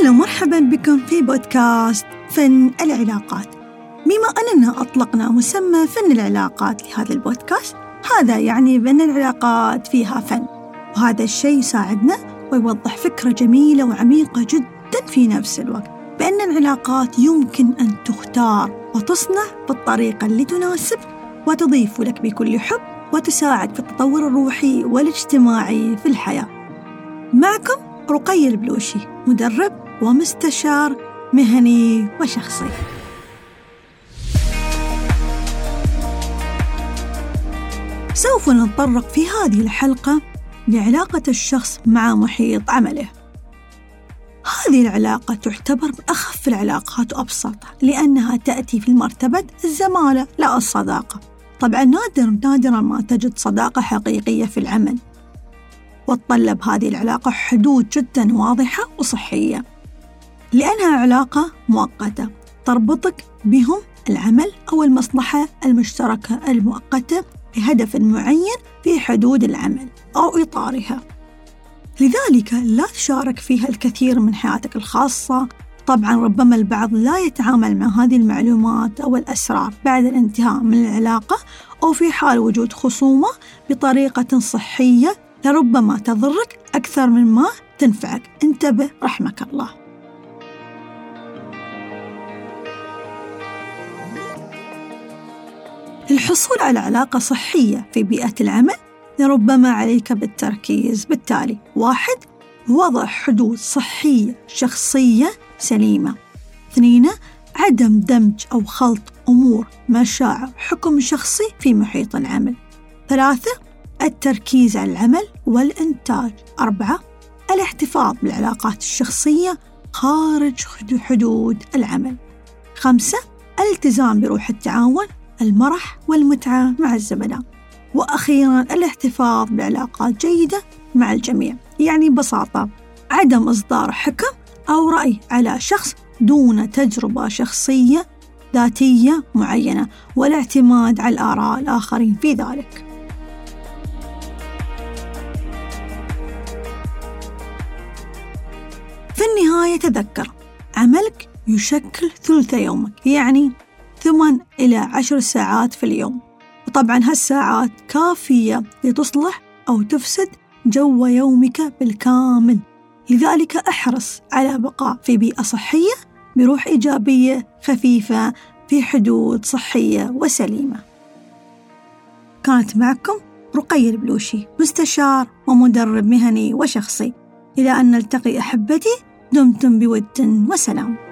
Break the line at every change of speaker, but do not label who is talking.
أهلا ومرحبا بكم في بودكاست فن العلاقات. بما أننا أطلقنا مسمى فن العلاقات لهذا البودكاست هذا يعني بأن العلاقات فيها فن. وهذا الشيء يساعدنا ويوضح فكرة جميلة وعميقة جدا في نفس الوقت. بأن العلاقات يمكن أن تختار وتصنع بالطريقة اللي تناسب وتضيف لك بكل حب وتساعد في التطور الروحي والاجتماعي في الحياة. معكم رقي البلوشي مدرب ومستشار مهني وشخصي. سوف نتطرق في هذه الحلقة لعلاقة الشخص مع محيط عمله. هذه العلاقة تعتبر من أخف العلاقات وأبسطها لأنها تأتي في مرتبة الزمالة لا الصداقة. طبعا نادرا نادرا ما تجد صداقة حقيقية في العمل. وتطلب هذه العلاقة حدود جدا واضحة وصحية. لأنها علاقة مؤقتة. تربطك بهم العمل أو المصلحة المشتركة المؤقتة لهدف معين في حدود العمل أو إطارها. لذلك لا تشارك فيها الكثير من حياتك الخاصة. طبعا ربما البعض لا يتعامل مع هذه المعلومات أو الأسرار بعد الانتهاء من العلاقة أو في حال وجود خصومة بطريقة صحية لربما تضرك أكثر من ما تنفعك. انتبه رحمك الله. للحصول على علاقة صحية في بيئة العمل لربما عليك بالتركيز. بالتالي واحد وضع حدود صحية شخصية سليمة. اثنين عدم دمج أو خلط أمور مشاعر حكم شخصي في محيط العمل. ثلاثة التركيز على العمل والإنتاج. أربعة الاحتفاظ بالعلاقات الشخصية خارج حدود العمل. خمسة الالتزام بروح التعاون المرح والمتعة مع الزملاء. وأخيرا الاحتفاظ بعلاقات جيدة مع الجميع. يعني ببساطة عدم إصدار حكم أو رأي على شخص دون تجربة شخصية ذاتية معينة والاعتماد على الآراء الآخرين في ذلك. في النهاية تذكر عملك يشكل ثلث يومك. يعني ثمان إلى عشر ساعات في اليوم. وطبعا هالساعات كافية لتصلح أو تفسد جو يومك بالكامل. لذلك أحرص على بقاء في بيئة صحية بروح إيجابية خفيفة في حدود صحية وسليمة. كانت معكم رقي البلوشي مستشار ومدرب مهني وشخصي. إلى أن نلتقي أحبتي دمتم بود وسلام.